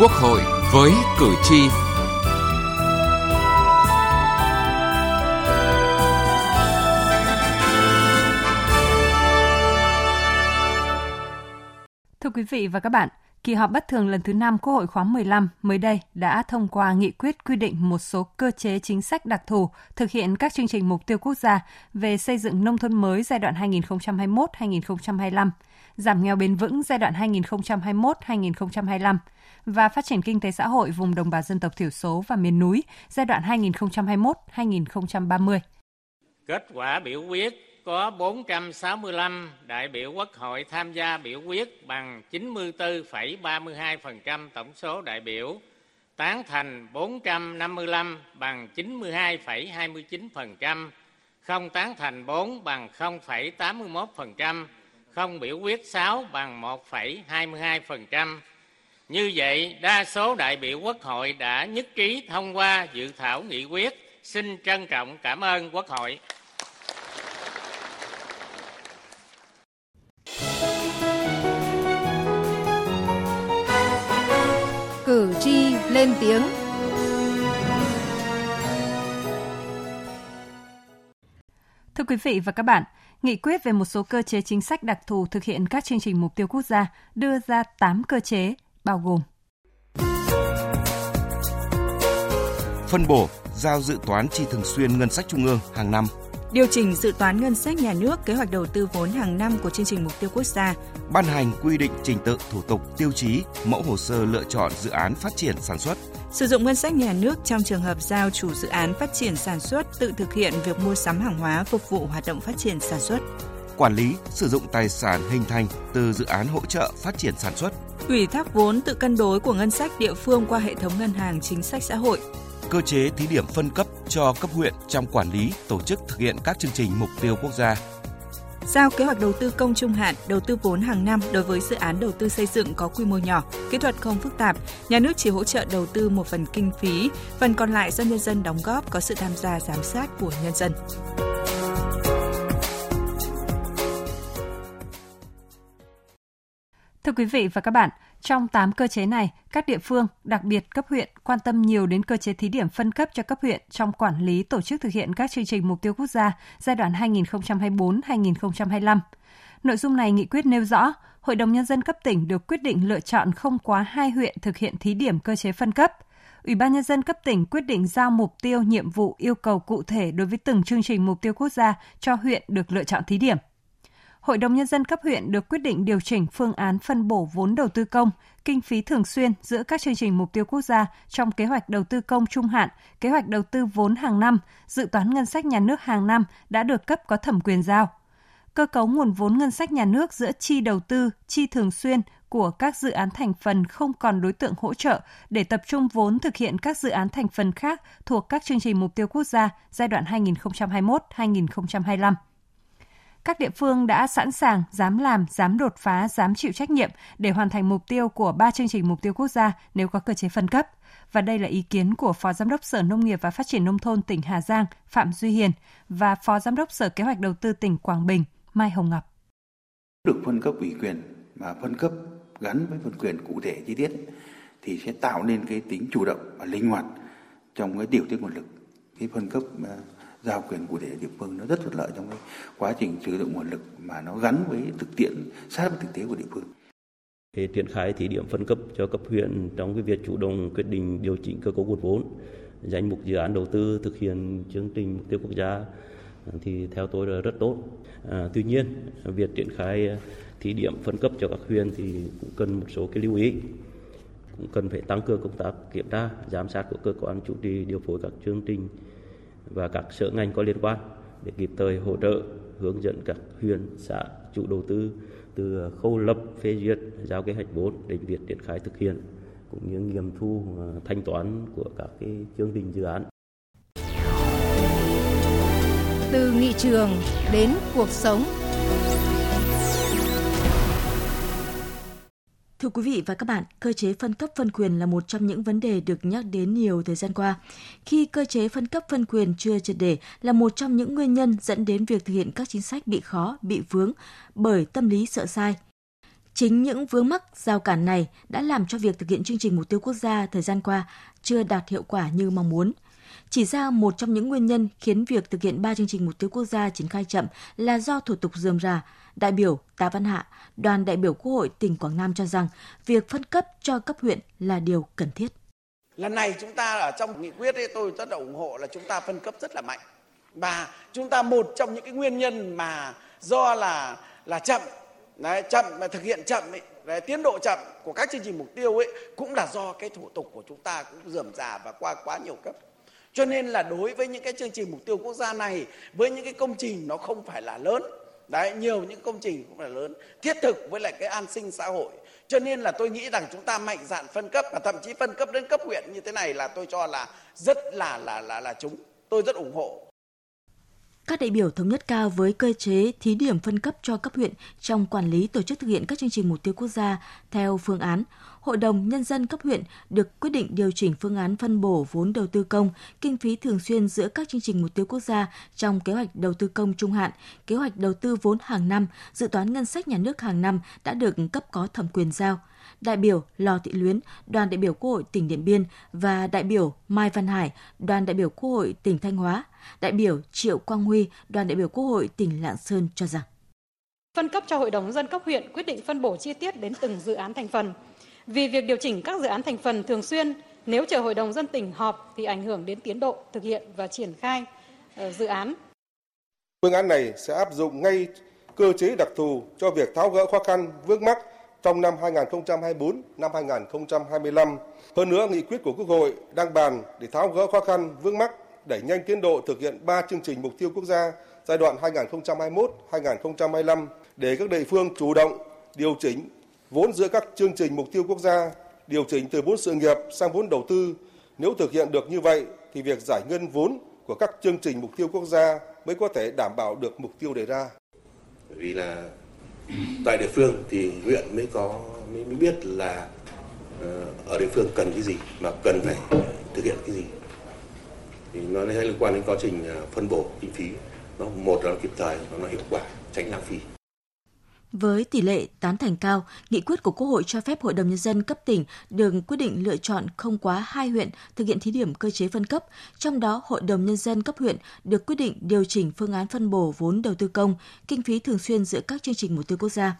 Quốc hội với cử tri. Thưa quý vị và các bạn, kỳ họp bất thường lần thứ 5 Quốc hội khóa 15 mới đây đã thông qua nghị quyết quy định một số cơ chế chính sách đặc thù thực hiện các chương trình mục tiêu quốc gia về xây dựng nông thôn mới giai đoạn 2021-2025, giảm nghèo bền vững giai đoạn 2021-2025 và phát triển kinh tế xã hội vùng đồng bào dân tộc thiểu số và miền núi giai đoạn 2021-2030. Kết quả biểu quyết có 465 đại biểu quốc hội tham gia biểu quyết bằng 94,32% tổng số đại biểu, tán thành 455 bằng 92,29%, không tán thành 4 bằng 0,81%, không biểu quyết 6 bằng 1,22%. Như vậy, đa số đại biểu Quốc hội đã nhất trí thông qua dự thảo nghị quyết. Xin trân trọng cảm ơn Quốc hội. Cử tri lên tiếng. Thưa quý vị và các bạn, nghị quyết về một số cơ chế chính sách đặc thù thực hiện các chương trình mục tiêu quốc gia đưa ra 8 cơ chế bao gồm Phân bổ, giao dự toán chi thường xuyên ngân sách trung ương hàng năm. Điều chỉnh dự toán ngân sách nhà nước, kế hoạch đầu tư vốn hàng năm của chương trình mục tiêu quốc gia, ban hành quy định trình tự, thủ tục, tiêu chí, mẫu hồ sơ lựa chọn dự án phát triển sản xuất, sử dụng ngân sách nhà nước trong trường hợp giao chủ dự án phát triển sản xuất tự thực hiện việc mua sắm hàng hóa phục vụ hoạt động phát triển sản xuất, quản lý sử dụng tài sản hình thành từ dự án hỗ trợ phát triển sản xuất, ủy thác vốn tự cân đối của ngân sách địa phương qua hệ thống ngân hàng chính sách xã hội, cơ chế thí điểm phân cấp cho cấp huyện trong quản lý, tổ chức thực hiện các chương trình mục tiêu quốc gia. Giao kế hoạch đầu tư công trung hạn, đầu tư vốn hàng năm đối với dự án đầu tư xây dựng có quy mô nhỏ, kỹ thuật không phức tạp, nhà nước chỉ hỗ trợ đầu tư một phần kinh phí, phần còn lại do nhân dân đóng góp có sự tham gia giám sát của nhân dân. Thưa quý vị và các bạn, trong 8 cơ chế này, các địa phương, đặc biệt cấp huyện, quan tâm nhiều đến cơ chế thí điểm phân cấp cho cấp huyện trong quản lý tổ chức thực hiện các chương trình mục tiêu quốc gia giai đoạn 2024-2025. Nội dung này nghị quyết nêu rõ, Hội đồng Nhân dân cấp tỉnh được quyết định lựa chọn không quá hai huyện thực hiện thí điểm cơ chế phân cấp. Ủy ban Nhân dân cấp tỉnh quyết định giao mục tiêu, nhiệm vụ, yêu cầu cụ thể đối với từng chương trình mục tiêu quốc gia cho huyện được lựa chọn thí điểm. Hội đồng Nhân dân cấp huyện được quyết định điều chỉnh phương án phân bổ vốn đầu tư công, kinh phí thường xuyên giữa các chương trình mục tiêu quốc gia trong kế hoạch đầu tư công trung hạn, kế hoạch đầu tư vốn hàng năm, dự toán ngân sách nhà nước hàng năm đã được cấp có thẩm quyền giao. Cơ cấu nguồn vốn ngân sách nhà nước giữa chi đầu tư, chi thường xuyên của các dự án thành phần không còn đối tượng hỗ trợ để tập trung vốn thực hiện các dự án thành phần khác thuộc các chương trình mục tiêu quốc gia giai đoạn 2021-2025 các địa phương đã sẵn sàng, dám làm, dám đột phá, dám chịu trách nhiệm để hoàn thành mục tiêu của ba chương trình mục tiêu quốc gia nếu có cơ chế phân cấp. Và đây là ý kiến của Phó Giám đốc Sở Nông nghiệp và Phát triển Nông thôn tỉnh Hà Giang Phạm Duy Hiền và Phó Giám đốc Sở Kế hoạch Đầu tư tỉnh Quảng Bình Mai Hồng Ngọc. Được phân cấp ủy quyền và phân cấp gắn với phân quyền cụ thể chi tiết thì sẽ tạo nên cái tính chủ động và linh hoạt trong cái điều tiết nguồn lực. Cái phân cấp à, giao quyền cụ thể địa phương nó rất thuận lợi trong cái quá trình sử dụng nguồn lực mà nó gắn với thực tiễn sát với thực tế của địa phương. Để triển khai thí điểm phân cấp cho cấp huyện trong cái việc chủ động quyết định điều chỉnh cơ cấu nguồn vốn, danh mục dự án đầu tư thực hiện chương trình mục tiêu quốc gia thì theo tôi là rất tốt. À, tuy nhiên, việc triển khai thí điểm phân cấp cho các huyện thì cũng cần một số cái lưu ý cũng cần phải tăng cường công tác kiểm tra giám sát của cơ quan chủ trì điều phối các chương trình và các sở ngành có liên quan để kịp thời hỗ trợ, hướng dẫn các huyện, xã chủ đầu tư từ khâu lập, phê duyệt, giao kế hoạch vốn đến việc triển khai thực hiện, cũng như nghiệm thu ờ, thanh toán của các cái chương trình dự án. Từ nghị trường đến cuộc sống Thưa quý vị và các bạn, cơ chế phân cấp phân quyền là một trong những vấn đề được nhắc đến nhiều thời gian qua. Khi cơ chế phân cấp phân quyền chưa triệt để là một trong những nguyên nhân dẫn đến việc thực hiện các chính sách bị khó, bị vướng bởi tâm lý sợ sai. Chính những vướng mắc giao cản này đã làm cho việc thực hiện chương trình mục tiêu quốc gia thời gian qua chưa đạt hiệu quả như mong muốn. Chỉ ra một trong những nguyên nhân khiến việc thực hiện ba chương trình mục tiêu quốc gia triển khai chậm là do thủ tục dườm rà. Đại biểu Tạ Văn Hạ, đoàn đại biểu Quốc hội tỉnh Quảng Nam cho rằng việc phân cấp cho cấp huyện là điều cần thiết. Lần này chúng ta ở trong nghị quyết ấy, tôi rất là ủng hộ là chúng ta phân cấp rất là mạnh. Và chúng ta một trong những cái nguyên nhân mà do là là chậm đấy, chậm mà thực hiện chậm ấy, đấy, tiến độ chậm của các chương trình mục tiêu ấy cũng là do cái thủ tục của chúng ta cũng dườm già và qua quá nhiều cấp. Cho nên là đối với những cái chương trình mục tiêu quốc gia này, với những cái công trình nó không phải là lớn. Đấy, nhiều những công trình cũng là lớn. Thiết thực với lại cái an sinh xã hội. Cho nên là tôi nghĩ rằng chúng ta mạnh dạn phân cấp và thậm chí phân cấp đến cấp huyện như thế này là tôi cho là rất là là là là chúng. Tôi rất ủng hộ các đại biểu thống nhất cao với cơ chế thí điểm phân cấp cho cấp huyện trong quản lý tổ chức thực hiện các chương trình mục tiêu quốc gia theo phương án. Hội đồng Nhân dân cấp huyện được quyết định điều chỉnh phương án phân bổ vốn đầu tư công, kinh phí thường xuyên giữa các chương trình mục tiêu quốc gia trong kế hoạch đầu tư công trung hạn, kế hoạch đầu tư vốn hàng năm, dự toán ngân sách nhà nước hàng năm đã được cấp có thẩm quyền giao đại biểu Lò Thị Luyến, đoàn đại biểu Quốc hội tỉnh Điện Biên và đại biểu Mai Văn Hải, đoàn đại biểu Quốc hội tỉnh Thanh Hóa, đại biểu Triệu Quang Huy, đoàn đại biểu Quốc hội tỉnh Lạng Sơn cho rằng phân cấp cho Hội đồng dân cấp huyện quyết định phân bổ chi tiết đến từng dự án thành phần. Vì việc điều chỉnh các dự án thành phần thường xuyên, nếu chờ Hội đồng dân tỉnh họp thì ảnh hưởng đến tiến độ thực hiện và triển khai uh, dự án. Phương án này sẽ áp dụng ngay cơ chế đặc thù cho việc tháo gỡ khó khăn vướng mắc trong năm 2024, năm 2025. Hơn nữa, nghị quyết của Quốc hội đang bàn để tháo gỡ khó khăn vướng mắc, đẩy nhanh tiến độ thực hiện 3 chương trình mục tiêu quốc gia giai đoạn 2021-2025 để các địa phương chủ động điều chỉnh vốn giữa các chương trình mục tiêu quốc gia, điều chỉnh từ vốn sự nghiệp sang vốn đầu tư. Nếu thực hiện được như vậy thì việc giải ngân vốn của các chương trình mục tiêu quốc gia mới có thể đảm bảo được mục tiêu đề ra. Vì là tại địa phương thì huyện mới có mới, mới biết là ờ, ở địa phương cần cái gì mà cần phải thực hiện cái gì. Thì nó liên quan đến quá trình ờ, phân bổ kinh phí. Nó một là nó kịp thời nó hiệu quả tránh lãng phí với tỷ lệ tán thành cao, nghị quyết của Quốc hội cho phép Hội đồng Nhân dân cấp tỉnh được quyết định lựa chọn không quá hai huyện thực hiện thí điểm cơ chế phân cấp, trong đó Hội đồng Nhân dân cấp huyện được quyết định điều chỉnh phương án phân bổ vốn đầu tư công, kinh phí thường xuyên giữa các chương trình mục tiêu quốc gia.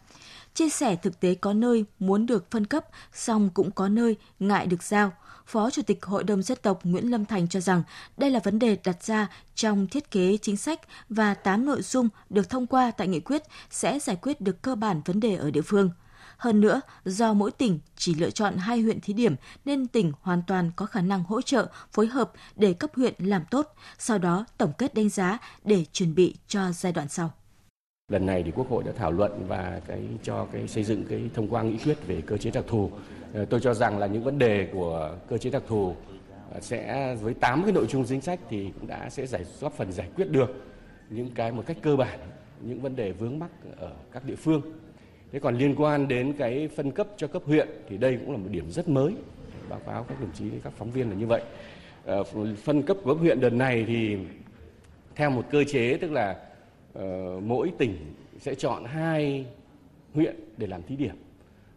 Chia sẻ thực tế có nơi muốn được phân cấp, song cũng có nơi ngại được giao – Phó Chủ tịch Hội đồng dân tộc Nguyễn Lâm Thành cho rằng đây là vấn đề đặt ra trong thiết kế chính sách và 8 nội dung được thông qua tại nghị quyết sẽ giải quyết được cơ bản vấn đề ở địa phương. Hơn nữa, do mỗi tỉnh chỉ lựa chọn hai huyện thí điểm nên tỉnh hoàn toàn có khả năng hỗ trợ, phối hợp để cấp huyện làm tốt, sau đó tổng kết đánh giá để chuẩn bị cho giai đoạn sau. Lần này thì Quốc hội đã thảo luận và cái cho cái xây dựng cái thông qua nghị quyết về cơ chế đặc thù ờ, tôi cho rằng là những vấn đề của cơ chế đặc thù ờ, sẽ với 8 cái nội dung chính sách thì cũng đã sẽ giải, góp phần giải quyết được những cái một cách cơ bản, những vấn đề vướng mắc ở các địa phương. Thế còn liên quan đến cái phân cấp cho cấp huyện thì đây cũng là một điểm rất mới, báo cáo các đồng chí, các phóng viên là như vậy. Ờ, phân cấp cấp huyện đợt này thì theo một cơ chế tức là uh, mỗi tỉnh sẽ chọn hai huyện để làm thí điểm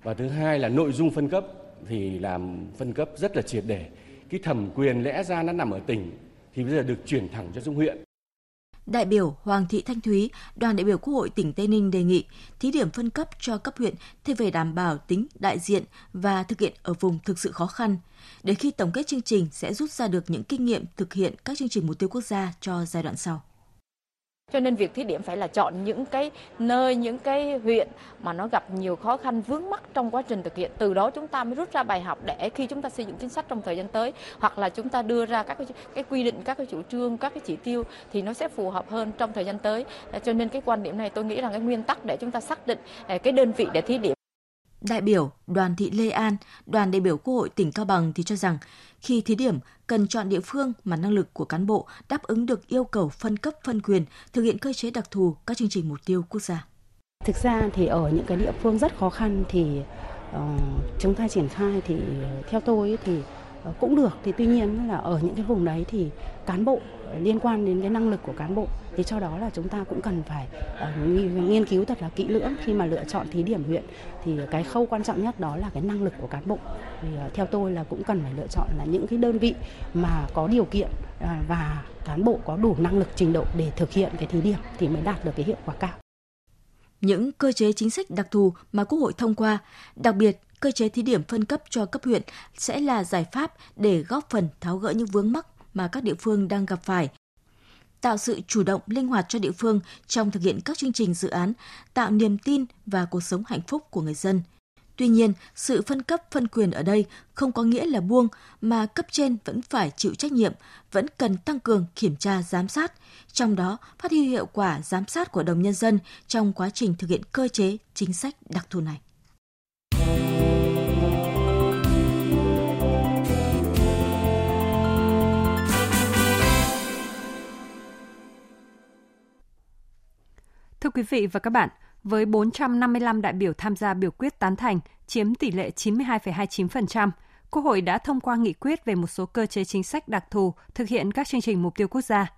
và thứ hai là nội dung phân cấp thì làm phân cấp rất là triệt để cái thẩm quyền lẽ ra nó nằm ở tỉnh thì bây giờ được chuyển thẳng cho xuống huyện Đại biểu Hoàng Thị Thanh Thúy, đoàn đại biểu Quốc hội tỉnh Tây Ninh đề nghị thí điểm phân cấp cho cấp huyện thì về đảm bảo tính đại diện và thực hiện ở vùng thực sự khó khăn. Để khi tổng kết chương trình sẽ rút ra được những kinh nghiệm thực hiện các chương trình mục tiêu quốc gia cho giai đoạn sau. Cho nên việc thí điểm phải là chọn những cái nơi, những cái huyện mà nó gặp nhiều khó khăn vướng mắc trong quá trình thực hiện. Từ đó chúng ta mới rút ra bài học để khi chúng ta xây dựng chính sách trong thời gian tới hoặc là chúng ta đưa ra các cái, cái quy định, các cái chủ trương, các cái chỉ tiêu thì nó sẽ phù hợp hơn trong thời gian tới. Cho nên cái quan điểm này tôi nghĩ là cái nguyên tắc để chúng ta xác định à, cái đơn vị để thí điểm Đại biểu Đoàn Thị Lê An, đoàn đại biểu Quốc hội tỉnh Cao Bằng thì cho rằng khi thí điểm cần chọn địa phương mà năng lực của cán bộ đáp ứng được yêu cầu phân cấp phân quyền, thực hiện cơ chế đặc thù các chương trình mục tiêu quốc gia. Thực ra thì ở những cái địa phương rất khó khăn thì uh, chúng ta triển khai thì theo tôi thì ờ, cũng được thì tuy nhiên là ở những cái vùng đấy thì cán bộ liên quan đến cái năng lực của cán bộ. Thì cho đó là chúng ta cũng cần phải uh, nghiên cứu thật là kỹ lưỡng. Khi mà lựa chọn thí điểm huyện thì cái khâu quan trọng nhất đó là cái năng lực của cán bộ. Thì uh, theo tôi là cũng cần phải lựa chọn là những cái đơn vị mà có điều kiện uh, và cán bộ có đủ năng lực trình độ để thực hiện cái thí điểm thì mới đạt được cái hiệu quả cao. Những cơ chế chính sách đặc thù mà Quốc hội thông qua, đặc biệt cơ chế thí điểm phân cấp cho cấp huyện sẽ là giải pháp để góp phần tháo gỡ những vướng mắc mà các địa phương đang gặp phải tạo sự chủ động linh hoạt cho địa phương trong thực hiện các chương trình dự án, tạo niềm tin và cuộc sống hạnh phúc của người dân. Tuy nhiên, sự phân cấp phân quyền ở đây không có nghĩa là buông mà cấp trên vẫn phải chịu trách nhiệm, vẫn cần tăng cường kiểm tra giám sát, trong đó phát huy hiệu quả giám sát của đồng nhân dân trong quá trình thực hiện cơ chế chính sách đặc thù này. Thưa quý vị và các bạn, với 455 đại biểu tham gia biểu quyết tán thành, chiếm tỷ lệ 92,29%, Quốc hội đã thông qua nghị quyết về một số cơ chế chính sách đặc thù thực hiện các chương trình mục tiêu quốc gia.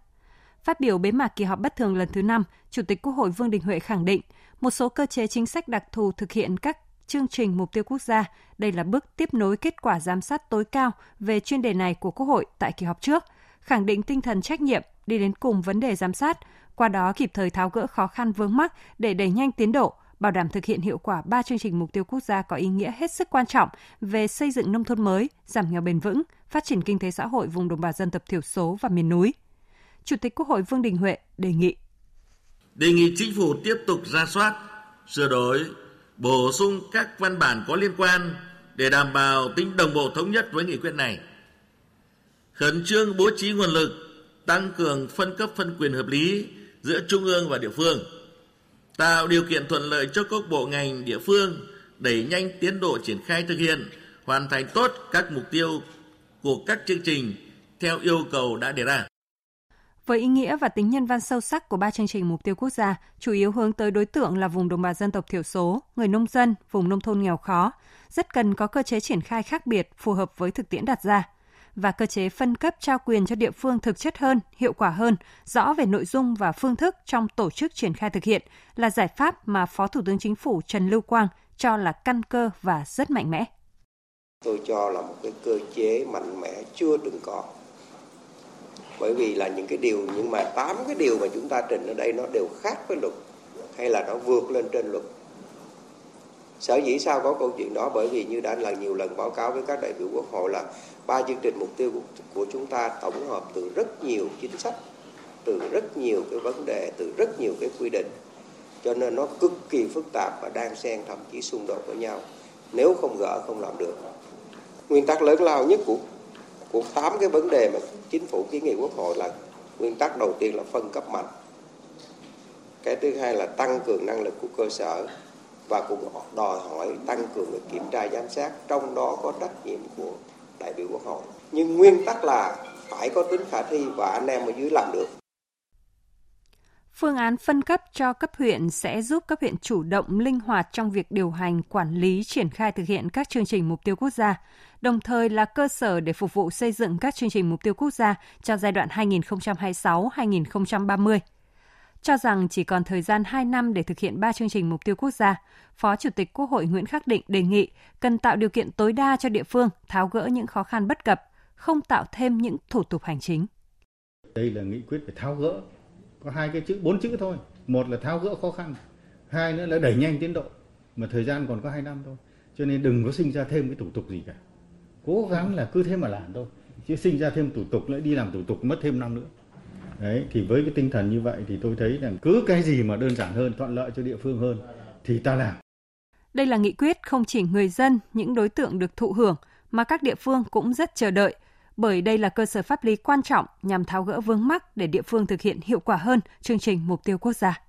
Phát biểu bế mạc kỳ họp bất thường lần thứ 5, Chủ tịch Quốc hội Vương Đình Huệ khẳng định một số cơ chế chính sách đặc thù thực hiện các chương trình mục tiêu quốc gia. Đây là bước tiếp nối kết quả giám sát tối cao về chuyên đề này của Quốc hội tại kỳ họp trước, khẳng định tinh thần trách nhiệm đi đến cùng vấn đề giám sát, qua đó kịp thời tháo gỡ khó khăn vướng mắc để đẩy nhanh tiến độ, bảo đảm thực hiện hiệu quả ba chương trình mục tiêu quốc gia có ý nghĩa hết sức quan trọng về xây dựng nông thôn mới, giảm nghèo bền vững, phát triển kinh tế xã hội vùng đồng bào dân tộc thiểu số và miền núi. Chủ tịch Quốc hội Vương Đình Huệ đề nghị Đề nghị chính phủ tiếp tục ra soát, sửa đổi, bổ sung các văn bản có liên quan để đảm bảo tính đồng bộ thống nhất với nghị quyết này. Khẩn trương bố trí nguồn lực, tăng cường phân cấp phân quyền hợp lý giữa trung ương và địa phương, tạo điều kiện thuận lợi cho các bộ ngành địa phương đẩy nhanh tiến độ triển khai thực hiện, hoàn thành tốt các mục tiêu của các chương trình theo yêu cầu đã đề ra. Với ý nghĩa và tính nhân văn sâu sắc của ba chương trình mục tiêu quốc gia, chủ yếu hướng tới đối tượng là vùng đồng bào dân tộc thiểu số, người nông dân, vùng nông thôn nghèo khó, rất cần có cơ chế triển khai khác biệt phù hợp với thực tiễn đặt ra và cơ chế phân cấp trao quyền cho địa phương thực chất hơn, hiệu quả hơn, rõ về nội dung và phương thức trong tổ chức triển khai thực hiện là giải pháp mà Phó Thủ tướng Chính phủ Trần Lưu Quang cho là căn cơ và rất mạnh mẽ. Tôi cho là một cái cơ chế mạnh mẽ chưa từng có. Bởi vì là những cái điều nhưng mà tám cái điều mà chúng ta trình ở đây nó đều khác với luật hay là nó vượt lên trên luật sở dĩ sao có câu chuyện đó? Bởi vì như đã là nhiều lần báo cáo với các đại biểu quốc hội là ba chương trình mục tiêu của, của chúng ta tổng hợp từ rất nhiều chính sách từ rất nhiều cái vấn đề từ rất nhiều cái quy định. Cho nên nó cực kỳ phức tạp và đang xen thậm chí xung đột với nhau. Nếu không gỡ không làm được. Nguyên tắc lớn lao nhất của của tám cái vấn đề mà chính phủ kiến nghị quốc hội là nguyên tắc đầu tiên là phân cấp mạnh. Cái thứ hai là tăng cường năng lực của cơ sở và cũng đòi hỏi tăng cường việc kiểm tra giám sát trong đó có trách nhiệm của đại biểu quốc hội. Nhưng nguyên tắc là phải có tính khả thi và anh em ở dưới làm được. Phương án phân cấp cho cấp huyện sẽ giúp cấp huyện chủ động linh hoạt trong việc điều hành, quản lý, triển khai thực hiện các chương trình mục tiêu quốc gia, đồng thời là cơ sở để phục vụ xây dựng các chương trình mục tiêu quốc gia cho giai đoạn 2026-2030 cho rằng chỉ còn thời gian 2 năm để thực hiện 3 chương trình mục tiêu quốc gia, Phó Chủ tịch Quốc hội Nguyễn Khắc Định đề nghị cần tạo điều kiện tối đa cho địa phương tháo gỡ những khó khăn bất cập, không tạo thêm những thủ tục hành chính. Đây là nghị quyết về tháo gỡ, có hai cái chữ, bốn chữ thôi. Một là tháo gỡ khó khăn, hai nữa là đẩy nhanh tiến độ, mà thời gian còn có 2 năm thôi. Cho nên đừng có sinh ra thêm cái thủ tục gì cả. Cố gắng là cứ thế mà làm thôi. Chứ sinh ra thêm thủ tục lại đi làm thủ tục mất thêm năm nữa. Đấy, thì với cái tinh thần như vậy thì tôi thấy rằng cứ cái gì mà đơn giản hơn, thuận lợi cho địa phương hơn thì ta làm. Đây là nghị quyết không chỉ người dân, những đối tượng được thụ hưởng mà các địa phương cũng rất chờ đợi, bởi đây là cơ sở pháp lý quan trọng nhằm tháo gỡ vướng mắc để địa phương thực hiện hiệu quả hơn chương trình mục tiêu quốc gia.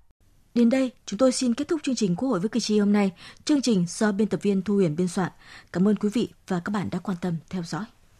Đến đây, chúng tôi xin kết thúc chương trình Quốc hội với cử tri hôm nay. Chương trình do biên tập viên Thu Huyền biên soạn. Cảm ơn quý vị và các bạn đã quan tâm theo dõi.